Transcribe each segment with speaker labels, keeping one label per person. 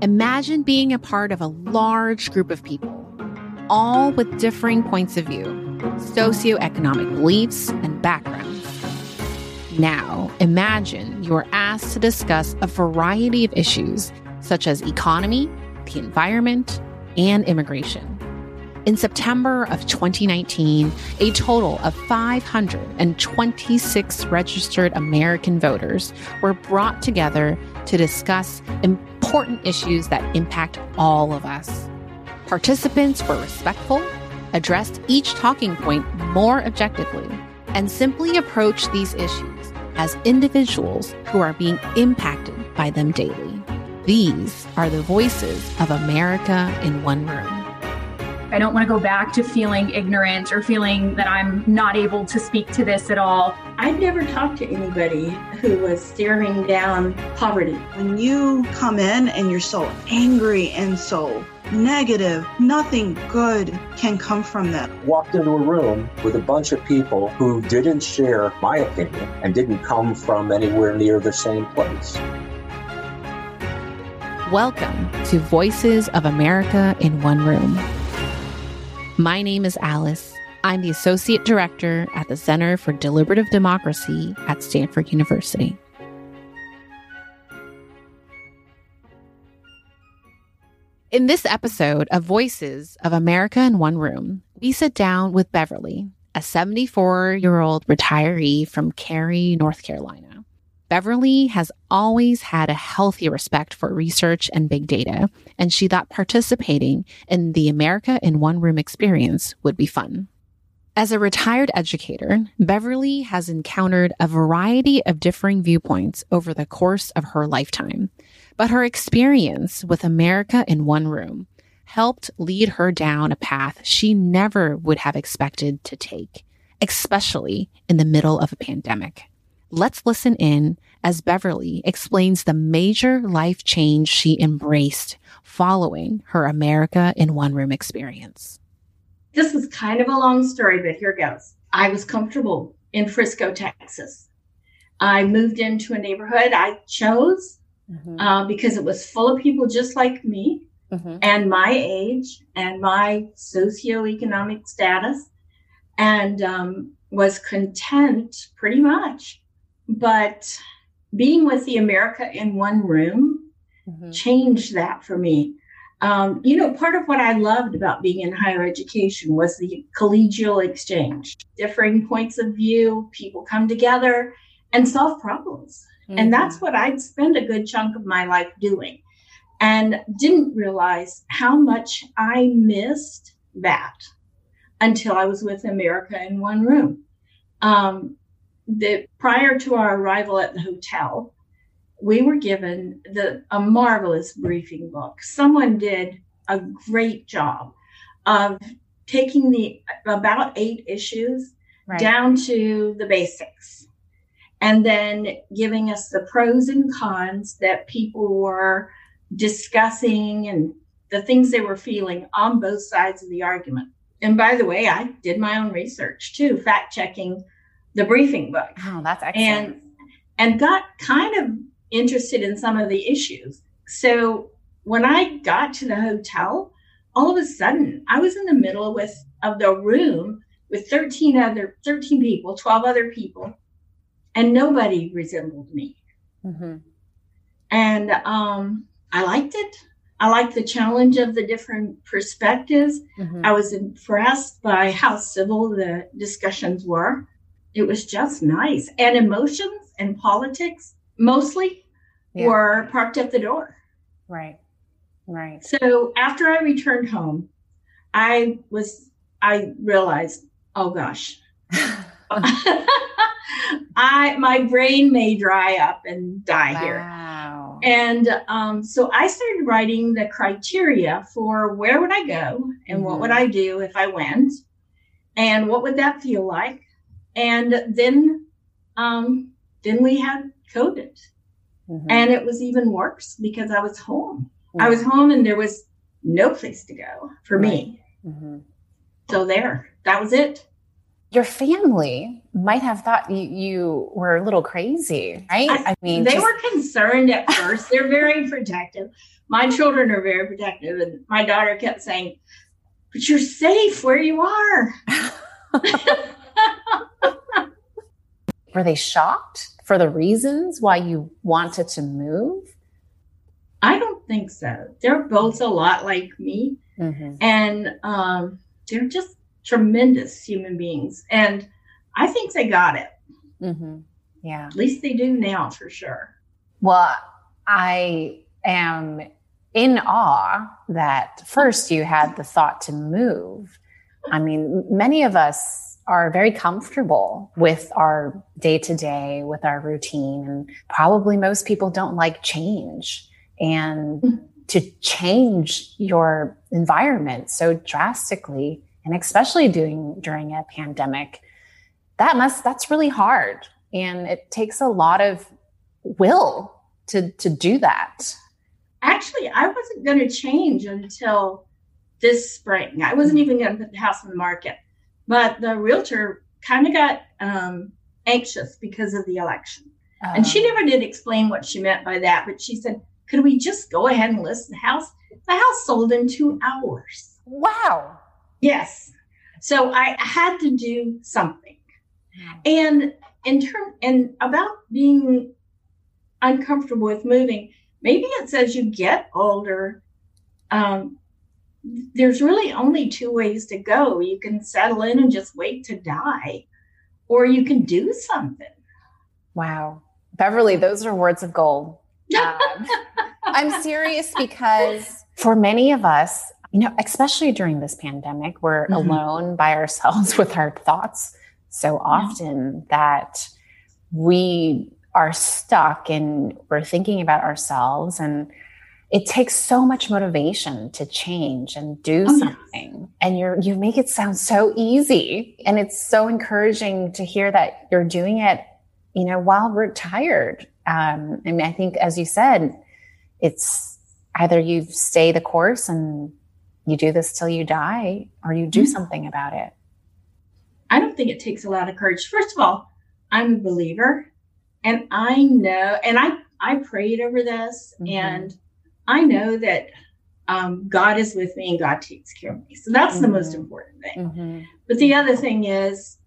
Speaker 1: Imagine being a part of a large group of people, all with differing points of view, socioeconomic beliefs, and backgrounds. Now, imagine you are asked to discuss a variety of issues such as economy, the environment, and immigration. In September of 2019, a total of 526 registered American voters were brought together to discuss important issues that impact all of us. Participants were respectful, addressed each talking point more objectively, and simply approached these issues as individuals who are being impacted by them daily. These are the voices of America in one room.
Speaker 2: I don't want to go back to feeling ignorant or feeling that I'm not able to speak to this at all.
Speaker 3: I've never talked to anybody who was staring down poverty.
Speaker 4: When you come in and you're so angry and so negative, nothing good can come from that.
Speaker 5: Walked into a room with a bunch of people who didn't share my opinion and didn't come from anywhere near the same place.
Speaker 1: Welcome to Voices of America in One Room. My name is Alice. I'm the Associate Director at the Center for Deliberative Democracy at Stanford University. In this episode of Voices of America in One Room, we sit down with Beverly, a 74 year old retiree from Cary, North Carolina. Beverly has always had a healthy respect for research and big data, and she thought participating in the America in One Room experience would be fun. As a retired educator, Beverly has encountered a variety of differing viewpoints over the course of her lifetime, but her experience with America in One Room helped lead her down a path she never would have expected to take, especially in the middle of a pandemic. Let's listen in as Beverly explains the major life change she embraced following her America in One Room experience.
Speaker 3: This is kind of a long story, but here goes. I was comfortable in Frisco, Texas. I moved into a neighborhood I chose mm-hmm. uh, because it was full of people just like me mm-hmm. and my age and my socioeconomic status, and um, was content pretty much but being with the America in one room mm-hmm. changed that for me. Um, you know, part of what I loved about being in higher education was the collegial exchange, differing points of view, people come together and solve problems. Mm-hmm. And that's what I'd spend a good chunk of my life doing. And didn't realize how much I missed that until I was with America in one room. Um, the prior to our arrival at the hotel, we were given the a marvelous briefing book. Someone did a great job of taking the about eight issues right. down to the basics and then giving us the pros and cons that people were discussing and the things they were feeling on both sides of the argument. And by the way, I did my own research too, fact checking the briefing book.
Speaker 1: Oh, that's excellent.
Speaker 3: And and got kind of interested in some of the issues. So when I got to the hotel, all of a sudden I was in the middle with of the room with 13 other 13 people, 12 other people, and nobody resembled me. Mm-hmm. And um, I liked it. I liked the challenge of the different perspectives. Mm-hmm. I was impressed by how civil the discussions were it was just nice. And emotions and politics mostly yeah. were parked at the door.
Speaker 1: Right. Right.
Speaker 3: So after I returned home, I was I realized, oh gosh. I my brain may dry up and die wow. here. And um, so I started writing the criteria for where would I go and mm-hmm. what would mm-hmm. I do if I went and what would that feel like and then um, then we had COVID, mm-hmm. and it was even worse because I was home. Mm-hmm. I was home, and there was no place to go for right. me. Mm-hmm. So there, that was it.
Speaker 1: Your family might have thought you, you were a little crazy, right?
Speaker 3: I, I mean, they just... were concerned at first. They're very protective, my children are very protective, and my daughter kept saying, "But you're safe where you are."
Speaker 6: Were they shocked for the reasons why you wanted to move?
Speaker 3: I don't think so. They're both a lot like me, mm-hmm. and um, they're just tremendous human beings, and I think they got it.
Speaker 6: Mm-hmm. Yeah,
Speaker 3: at least they do now for sure.
Speaker 6: Well, I am in awe that first you had the thought to move. I mean, many of us are very comfortable with our day to day, with our routine, and probably most people don't like change. And mm-hmm. to change your environment so drastically, and especially doing during a pandemic, that must that's really hard, and it takes a lot of will to to do that
Speaker 3: actually, I wasn't going to change until this spring. I wasn't even going to put the house on the market, but the realtor kind of got um, anxious because of the election. And she oh. never did explain what she meant by that, but she said, could we just go ahead and list the house? The house sold in two hours.
Speaker 6: Wow.
Speaker 3: Yes. So I had to do something. And in term and about being uncomfortable with moving, maybe it's as you get older um, there's really only two ways to go. You can settle in and just wait to die or you can do something.
Speaker 6: Wow. Beverly those are words of gold. Um, i'm serious because for many of us you know especially during this pandemic we're mm-hmm. alone by ourselves with our thoughts so often that we are stuck and we're thinking about ourselves and it takes so much motivation to change and do oh, something yes. and you're you make it sound so easy and it's so encouraging to hear that you're doing it you know while retired um i mean i think as you said it's either you stay the course and you do this till you die or you do mm-hmm. something about it
Speaker 3: i don't think it takes a lot of courage first of all i'm a believer and I know, and I I prayed over this, mm-hmm. and I know that um, God is with me and God takes care of me. So that's mm-hmm. the most mm-hmm. important thing. Mm-hmm. But the other thing is,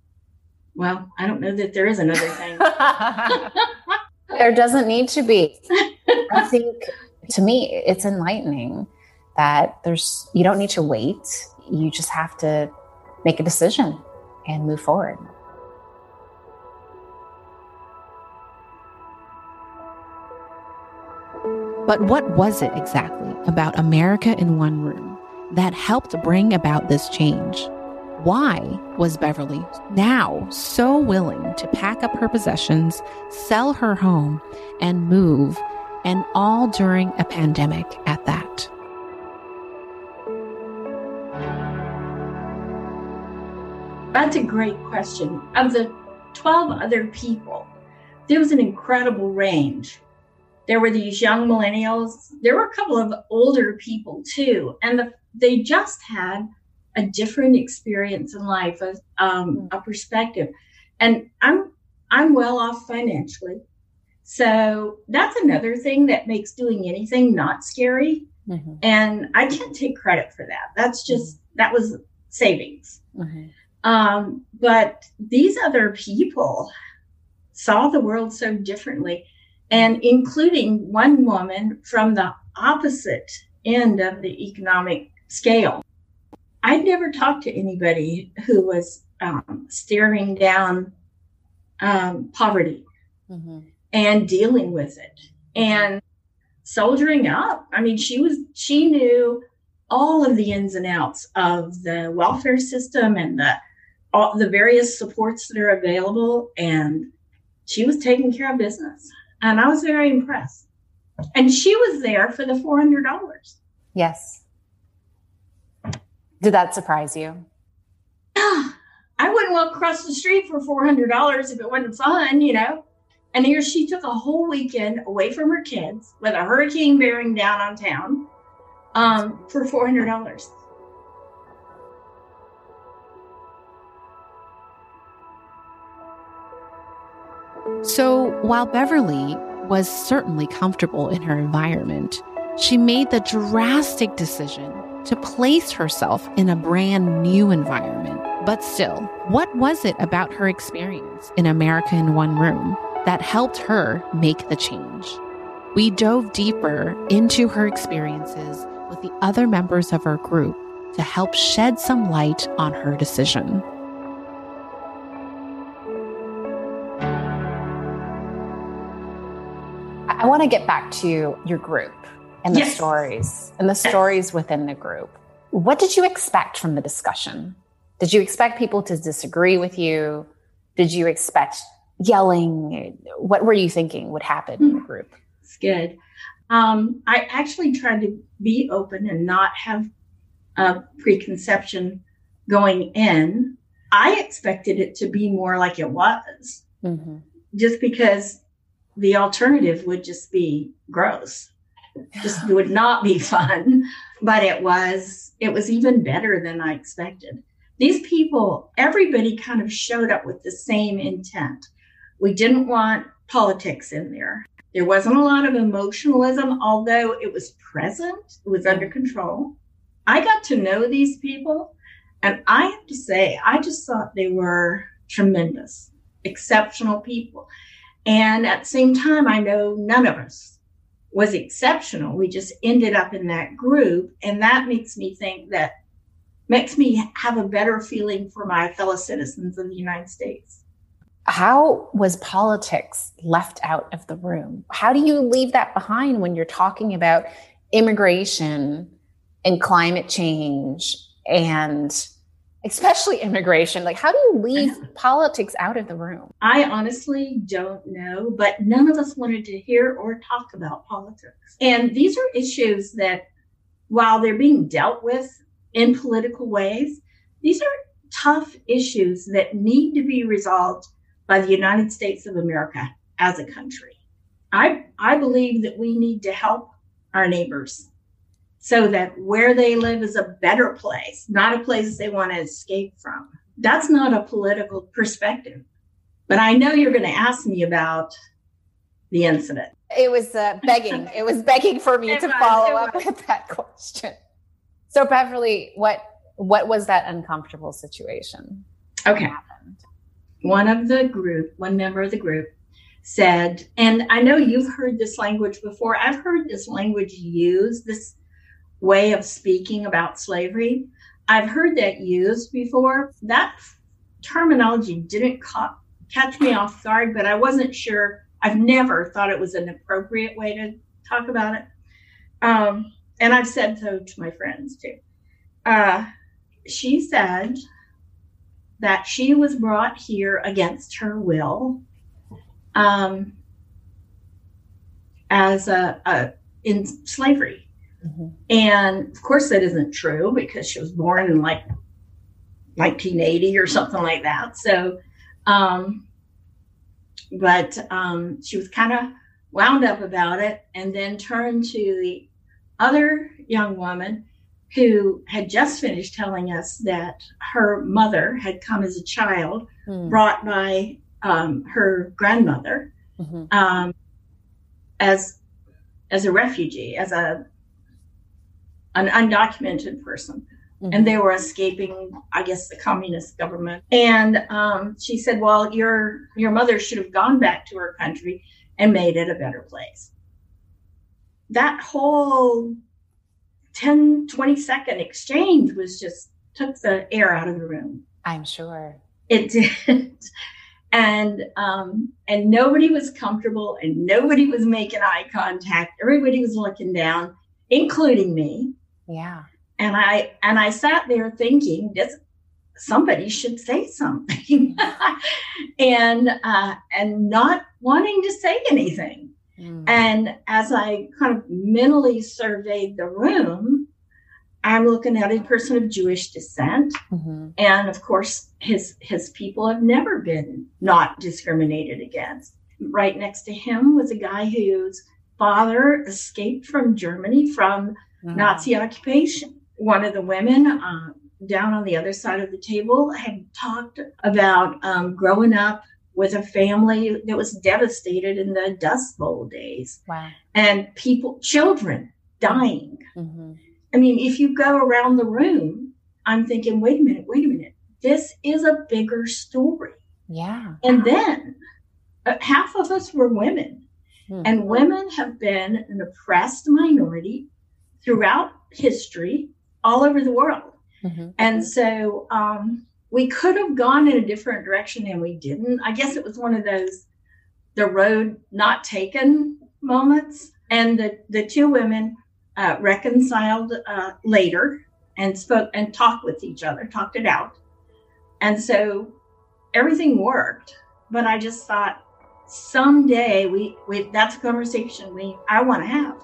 Speaker 3: well, I don't know that there is another thing.
Speaker 6: there doesn't need to be. I think to me, it's enlightening that there's you don't need to wait. You just have to make a decision and move forward. But what was it exactly about America in One Room that helped bring about this change? Why was Beverly now so willing to pack up her possessions, sell her home, and move, and all during a pandemic at that?
Speaker 3: That's a great question. Of the 12 other people, there was an incredible range there were these young millennials. There were a couple of older people too, and the, they just had a different experience in life, a, um, a perspective. And I'm I'm well off financially, so that's another thing that makes doing anything not scary. Mm-hmm. And I can't take credit for that. That's just mm-hmm. that was savings. Mm-hmm. Um, but these other people saw the world so differently and including one woman from the opposite end of the economic scale. I'd never talked to anybody who was um, staring down um, poverty mm-hmm. and dealing with it and soldiering up. I mean, she was she knew all of the ins and outs of the welfare system and the all the various supports that are available, and she was taking care of business. And I was very impressed. And she was there for the $400.
Speaker 6: Yes. Did that surprise you?
Speaker 3: I wouldn't walk across the street for $400 if it wasn't fun, you know? And here she took a whole weekend away from her kids with a hurricane bearing down on town um, for $400.
Speaker 6: So while Beverly was certainly comfortable in her environment,
Speaker 1: she made the drastic decision to place herself in a brand new environment. But still, what was it about her experience in America in One Room that helped her make the change? We dove deeper into her experiences with the other members of her group to help shed some light on her decision.
Speaker 6: I want to get back to your group and the
Speaker 3: Yes.
Speaker 6: stories and the stories within the group. What did you expect from the discussion? Did you expect people to disagree with you? Did you expect yelling? What were you thinking would happen in the group?
Speaker 3: It's good. Um, I actually tried to be open and not have a preconception going in. I expected it to be more like it was,
Speaker 6: Mm-hmm.
Speaker 3: just because the alternative would just be gross. Just would not be fun. But it was it was even better than I expected. These people, everybody kind of showed up with the same intent. We didn't want politics in there. There wasn't a lot of emotionalism, although it was present, it was under control. I got to know these people, and I have to say, I just thought they were tremendous, exceptional people. And at the same time, I know none of us was exceptional. We just ended up in that group. And that makes me think that makes me have a better feeling for my fellow citizens of the United States.
Speaker 6: How was politics left out of the room? How do you leave that behind when you're talking about immigration and climate change and especially immigration? Like, how do you leave politics out of the room?
Speaker 3: I honestly don't know, but none of us wanted to hear or talk about politics. And these are issues that, while they're being dealt with in political ways, these are tough issues that need to be resolved by the United States of America as a country. I, I believe that we need to help our neighbors so that where they live is a better place, not a place they want to escape from. That's not a political perspective. But I know you're going to ask me about the incident.
Speaker 6: It was uh, begging. it was begging for me
Speaker 3: It
Speaker 6: to
Speaker 3: was,
Speaker 6: follow up with that question. So, Beverly, what what was that uncomfortable situation?
Speaker 3: Okay. One of the group, one member of the group said, and I know you've heard this language before. I've heard this language used, this way of speaking about slavery. I've heard that used before. That terminology didn't ca- catch me off guard, but I wasn't sure. I've never thought it was an appropriate way to talk about it. Um, and I've said so to my friends too. Uh, she said that she was brought here against her will um, as a, a in slavery.
Speaker 6: Mhm.
Speaker 3: And of course, that isn't true because she was born in like 1980 or something like that. So, um, but um, she was kind of wound up about it and then turned to the other young woman who had just finished telling us that her mother had come as a child
Speaker 6: Hmm.
Speaker 3: brought by um, her grandmother
Speaker 6: Mhm.
Speaker 3: um, as as a refugee, as a an undocumented person, and they were escaping, I guess, the communist government. And um, she said, "Well, your your mother should have gone back to her country and made it a better place." That whole 10, 20 second exchange was just took the air out of the room.
Speaker 6: I'm sure.
Speaker 3: It did. And um, and nobody was comfortable and nobody was making eye contact. Everybody was looking down, including me.
Speaker 6: Yeah.
Speaker 3: And I and I sat there thinking, this somebody should say something. and uh, and not wanting to say anything.
Speaker 6: Mm.
Speaker 3: And as I kind of mentally surveyed the room, I'm looking at a person of Jewish descent.
Speaker 6: Mhm.
Speaker 3: And of course, his his people have never been not discriminated against. Right next to him was a guy whose father escaped from Germany from
Speaker 6: Mhm.
Speaker 3: Nazi occupation. One of the women um, down on the other side of the table had talked about um, growing up with a family that was devastated in the Dust Bowl days
Speaker 6: Wow.
Speaker 3: and people, children dying. Mm-hmm. I mean, if you go around the room, I'm thinking, wait a minute, wait a minute. This is a bigger story.
Speaker 6: Yeah.
Speaker 3: And then uh, half of us were women. Mm-hmm. And women have been an oppressed minority throughout history all over the world. Mm-hmm. And so um, we could have gone in a different direction and we didn't. I guess it was one of those the road not taken moments. And the, the two women uh, reconciled uh, later and spoke and talked with each other, talked it out. And so everything worked. But I just thought someday we, we that's a conversation we I want to have.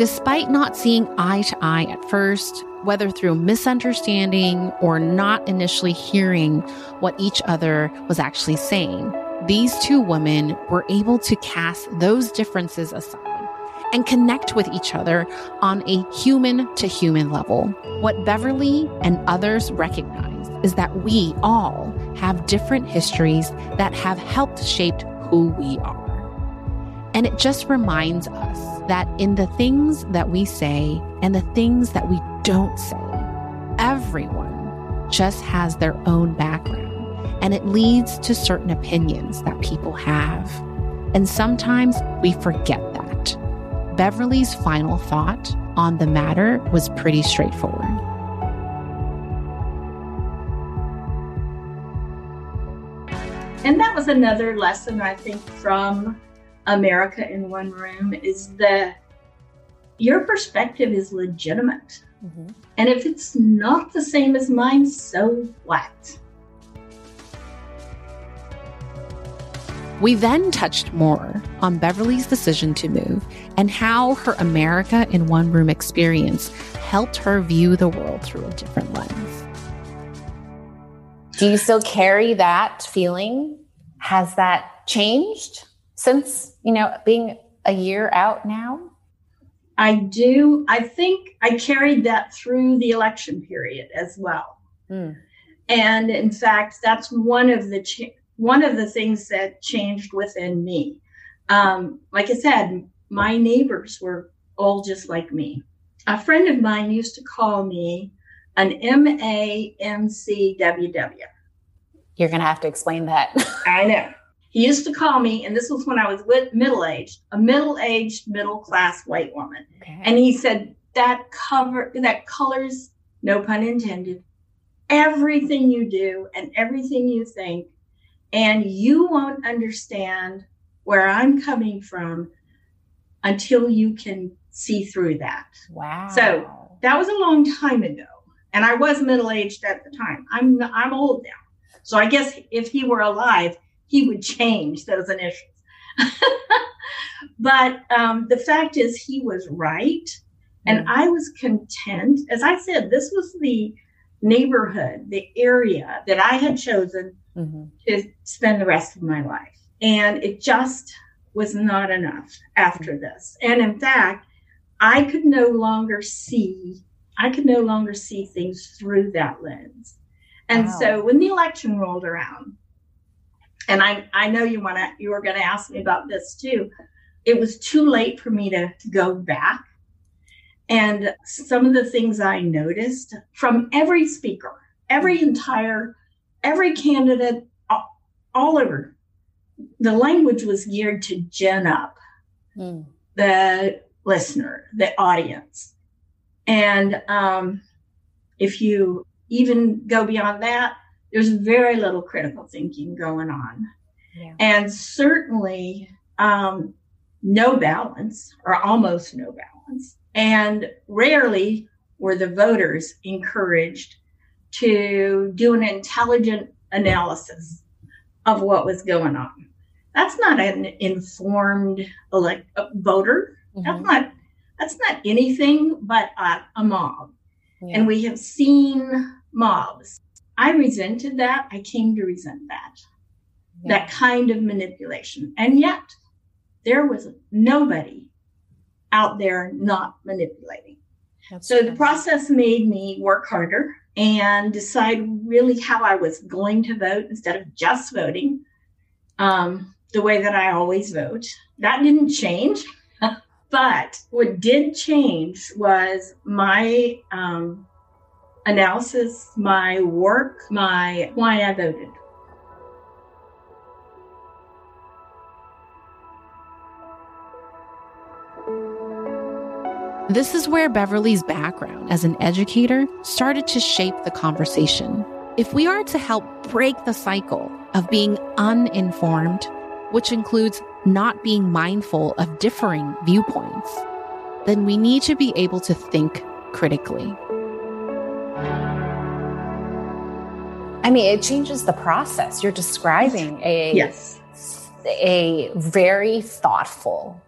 Speaker 1: Despite not seeing eye to eye at first, whether through misunderstanding or not initially hearing what each other was actually saying, these two women were able to cast those differences aside and connect with each other on a human to human level. What Beverly and others recognize is that we all have different histories that have helped shape who we are. And it just reminds us that in the things that we say and the things that we don't say, everyone just has their own background. And it leads to certain opinions that people have. And sometimes we forget that. Beverly's final thought on the matter was pretty straightforward.
Speaker 3: And that was another lesson, I think, from America in One Room is that your perspective is legitimate. Mm-hmm. And if it's not the same as mine, so what?
Speaker 1: We then touched more on Beverly's decision to move and how her America in One Room experience helped her view the world through a different lens.
Speaker 6: Do you still carry that feeling? Has that changed since, you know, being a year out now?
Speaker 3: I do. I think I carried that through the election period as well. Mm. And in fact, that's one of the cha- one of the things that changed within me. Um, like I said, my neighbors were all just like me. A friend of mine used to call me an M A M C W W.
Speaker 6: You're going to have to explain that.
Speaker 3: I know. He used to call me, and this was when I was middle aged, a middle aged, middle class white woman. Okay. And he said, that cover, that colors, no pun intended, everything you do and everything you think. And you won't understand where I'm coming from until you can see through that.
Speaker 6: Wow.
Speaker 3: So that was a long time ago. And I was middle aged at the time. I'm I'm old now. So I guess if he were alive, he would change those initials. but um, the fact is, he was right. And. I was content. As I said, this was the neighborhood, the area that I had chosen mm-hmm. to spend the rest of my life. And it just was not enough after mm-hmm. this. And in fact, I could no longer see, I could no longer see things through that lens. And wow. so when the election rolled around, and I, I know you want to you were going to ask me about this too. It was too late for me to, to go back. And some of the things i noticed from every speaker every entire every candidate all, over the language was geared to gen up mm. the listener the audience. And um, if you even go beyond that there's very little critical thinking going on. Yeah. And certainly um, no balance or almost no balance. And rarely were the voters encouraged to do an intelligent analysis of what was going on. That's not an informed elect uh, voter. Mm-hmm. That's not that's not anything but a, a mob. Yeah. And we have seen mobs I resented that. I came to resent that, yeah. that kind of manipulation. And yet, there was nobody out there not manipulating. That's so the process made me work harder and decide really how I was going to vote instead of just voting. um, the way that I always vote. That didn't change. but what did change was my um, analysis, my work, my why I voted.
Speaker 1: This is where Beverly's background as an educator started to shape the conversation. If we are to help break the cycle of being uninformed, which includes not being mindful of differing viewpoints, then we need to be able to think critically.
Speaker 6: I mean, it changes the process. You're describing a
Speaker 3: yes.
Speaker 6: a very thoughtful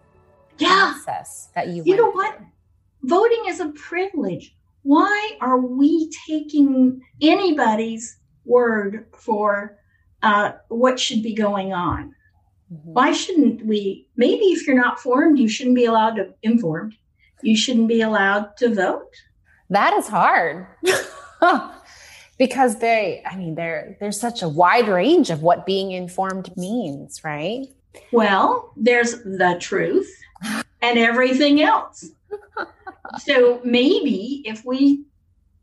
Speaker 3: yeah.
Speaker 6: process that you
Speaker 3: You know what? Voting is a privilege. Why are we taking anybody's word for uh, what should be going on? Mm-hmm. Why shouldn't we? Maybe if you're not formed, you shouldn't be allowed to informed. You shouldn't be allowed to vote.
Speaker 6: That is hard. because they i mean there there's such a wide range of what being informed means right?
Speaker 3: Well there's the truth and everything else. So maybe if we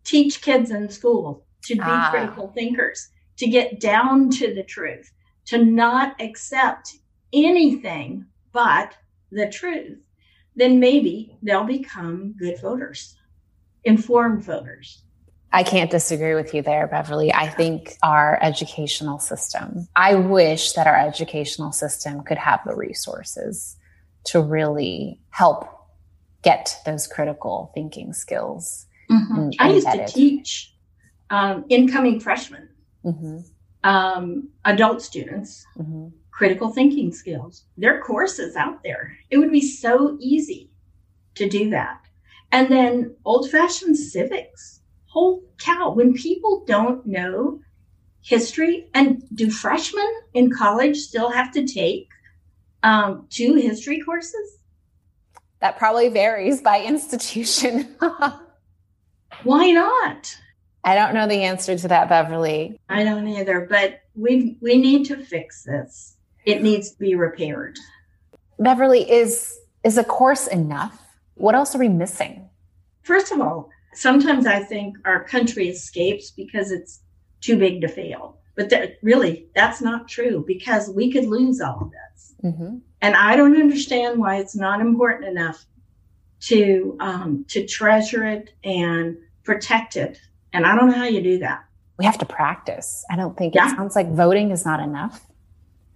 Speaker 3: teach kids in school to be ah. critical thinkers to get down to the truth to not accept anything but the truth then maybe they'll become good voters informed voters
Speaker 6: I can't disagree with you there, Beverly. I think our educational system, I wish that our educational system could have the resources to really help get those critical thinking skills.
Speaker 3: Mm-hmm. I used to teach um, incoming freshmen, mm-hmm. um, adult students, mm-hmm. critical thinking skills. There are courses out there. It would be so easy to do that. And then old fashioned civics holy cow, when people don't know history, and do freshmen in college still have to take um, two history courses?
Speaker 6: That probably varies by institution.
Speaker 3: Why not?
Speaker 6: I don't know the answer to that, Beverly.
Speaker 3: I don't either, but we we need to fix this. It needs to be repaired.
Speaker 6: Beverly, is is a course enough? What else are we missing?
Speaker 3: First of all, sometimes I think our country escapes because it's too big to fail. But that, really, that's not true because we could lose all of this. Mm-hmm. And I don't understand why it's not important enough to um, to treasure it and protect it. And I don't know how you do that.
Speaker 6: We have to practice. I don't think yeah. it sounds like voting is not enough.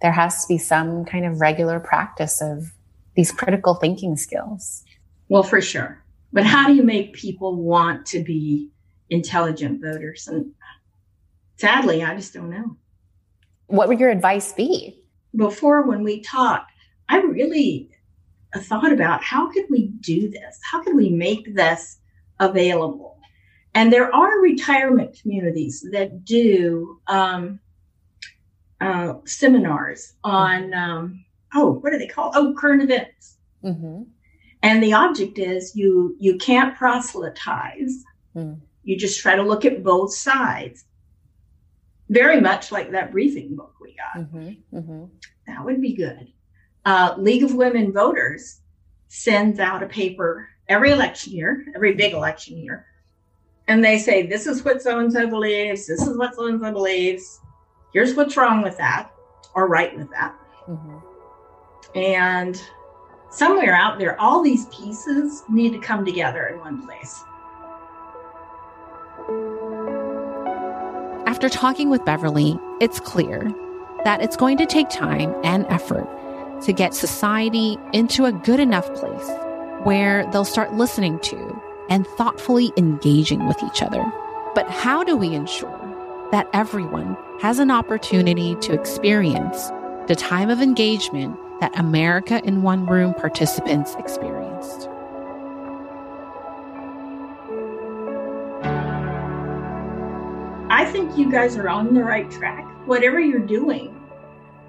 Speaker 6: There has to be some kind of regular practice of these critical thinking skills.
Speaker 3: Well, for sure. But how do you make people want to be intelligent voters? And sadly, I just don't know.
Speaker 6: What would your advice be?
Speaker 3: Before, when we talked, I really thought about how could we do this? How could we make this available? And there are retirement communities that do um, uh, seminars on, um, oh, what are they called? Oh, current events. Mm-hmm and the object is you you can't proselytize. Mm. you just try to look at both sides. Very much like that briefing book we got. Mm-hmm, mm-hmm. that would be good. Uh, league of women voters sends out a paper every election year every big election year. And they say this is what so and so believes. This is what so and so believes. Here's what's wrong with that or right with that. Mm-hmm. and somewhere out there, all these pieces need to come together in one place.
Speaker 1: After talking with Beverly, it's clear that it's going to take time and effort to get society into a good enough place where they'll start listening to and thoughtfully engaging with each other. But how do we ensure that everyone has an opportunity to experience the time of engagement that America in One Room participants experienced.
Speaker 3: I think you guys are on the right track. Whatever you're doing,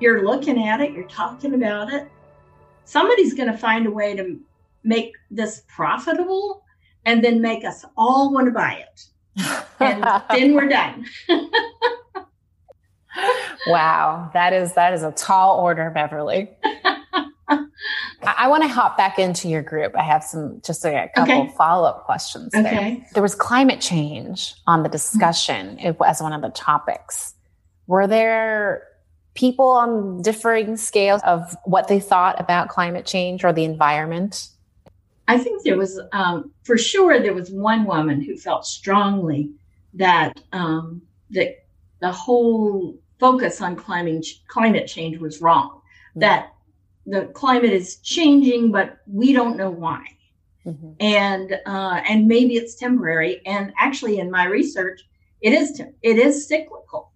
Speaker 3: you're looking at it, you're talking about it. Somebody's going to find a way to make this profitable and then make us all want to buy it. And then we're done.
Speaker 6: wow, that is that is a tall order, Beverly. I, want to hop back into your group. I have some just a, couple
Speaker 3: Okay.
Speaker 6: follow up questions. There.
Speaker 3: Okay.
Speaker 6: there was climate change on the discussion it- as one of the topics. Were there people on differing scales of what they thought about climate change or the environment?
Speaker 3: I think there was, um, for sure, there was one woman who felt strongly that um, that the whole focus on climate climate change was wrong. That the climate is changing, but we don't know why,
Speaker 6: Mhm.
Speaker 3: and uh, and maybe it's temporary. And actually, in my research, it is it is cyclical.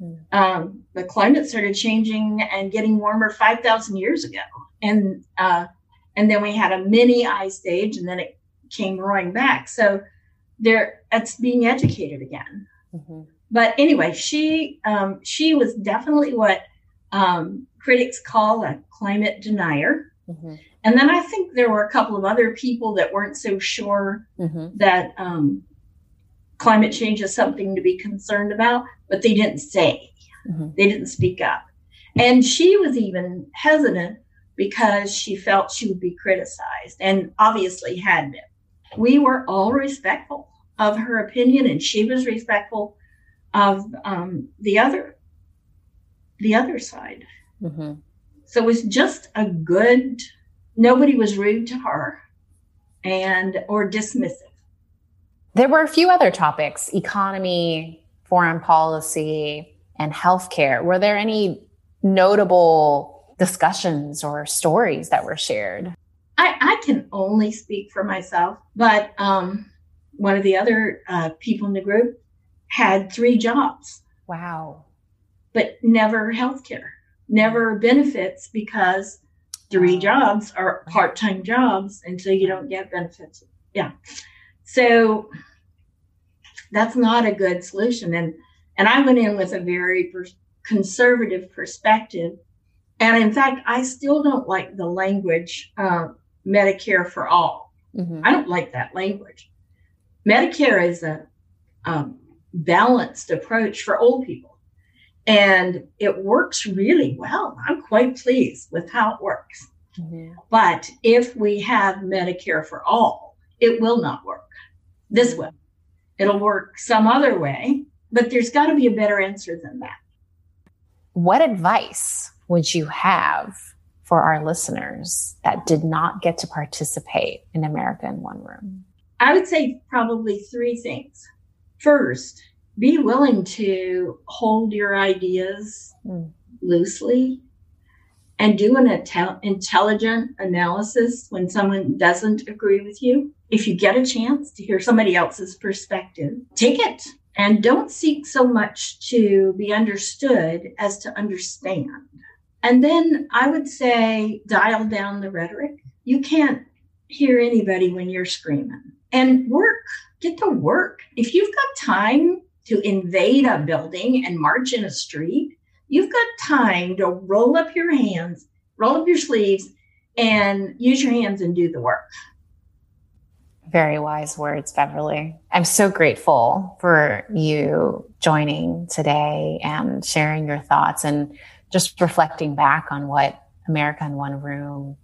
Speaker 6: Mm.
Speaker 3: Um, the climate started changing and getting warmer five thousand years ago, and uh, and then we had a mini ice age, and then it came roaring back. So there, it's being educated again.
Speaker 6: Mhm.
Speaker 3: But anyway, she um, she was definitely what um, critics call a climate denier.
Speaker 6: Mhm.
Speaker 3: And then I think there were a couple of other people that weren't so sure
Speaker 6: Mhm.
Speaker 3: that um, climate change is something to be concerned about, but they didn't say,
Speaker 6: Mhm.
Speaker 3: they didn't speak up. And she was even hesitant because she felt she would be criticized and obviously had been. We were all respectful of her opinion, and she was respectful of um, the other, the other side.
Speaker 6: Mhm.
Speaker 3: So it was just a good. Nobody was rude to her, and or dismissive.
Speaker 6: There were a few other topics economy, foreign policy, and healthcare. Were there any notable discussions or stories that were shared?
Speaker 3: I, I can only speak for myself, but um, one of the other uh, people in the group had three jobs,
Speaker 6: Wow.
Speaker 3: but never health care, never benefits because three jobs are part time jobs, and so you don't get benefits. Yeah. So that's not a good solution. And, and I went in with a very per- conservative perspective. And in fact, I still don't like the language uh, Medicare for all.
Speaker 6: Mhm.
Speaker 3: I don't like that language. Medicare is a um, balanced approach for old people, and it works really well. I'm quite pleased with how it works.
Speaker 6: Mhm.
Speaker 3: But if we have Medicare for all, it will not work this way. It'll work some other way, but there's got to be a better answer than that.
Speaker 6: What advice would you have for our listeners that did not get to participate in America in One Room?
Speaker 3: I would say probably three things. First, be willing to hold your ideas
Speaker 6: Mm.
Speaker 3: loosely and do an intel- intelligent analysis when someone doesn't agree with you. If you get a chance to hear somebody else's perspective, take it and don't seek so much to be understood as to understand. And then I would say dial down the rhetoric. You can't hear anybody when you're screaming and work, get to work. If you've got time to invade a building and march in a street, you've got time to roll up your hands, roll up your sleeves, and use your hands and do the work.
Speaker 6: Very wise words, Beverly. I'm so grateful for you joining today and sharing your thoughts and just reflecting back on what America in One Room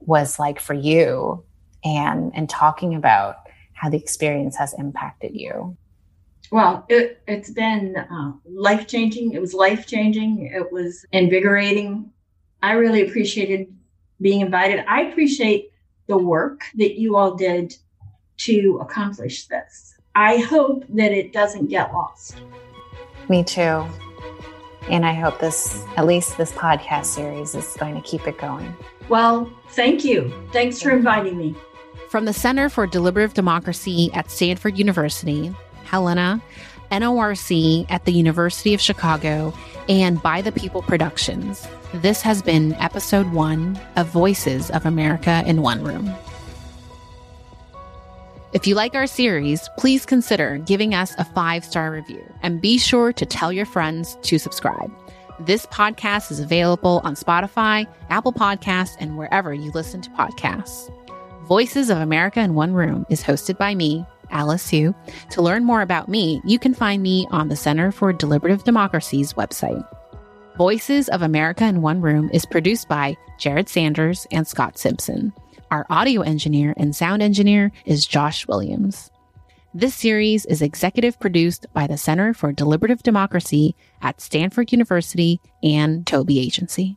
Speaker 6: was like for you and and talking about how the experience has impacted you.
Speaker 3: Well, it, it's been uh, life changing. It was life changing. It was invigorating. I really appreciated being invited. I appreciate the work that you all did to accomplish this. I hope that it doesn't get lost.
Speaker 6: Me too. And I hope this, at least this podcast series, is going to keep it going.
Speaker 3: Well, thank you. Thanks for inviting me.
Speaker 1: From the Center for Deliberative Democracy at Stanford University, Helena, NORC at the University of Chicago, and By the People Productions, this has been episode one of Voices of America in One Room. If you like our series, please consider giving us a five star review and be sure to tell your friends to subscribe. This podcast is available on Spotify, Apple Podcasts, and wherever you listen to podcasts. Voices of America in One Room is hosted by me, Alice Siu. To learn more about me, you can find me on the Center for Deliberative Democracy's website. Voices of America in One Room is produced by Jared Sanders and Scott Simpson. Our audio engineer and sound engineer is Josh Williams. This series is executive produced by the Center for Deliberative Democracy at Stanford University and Tobe Agency.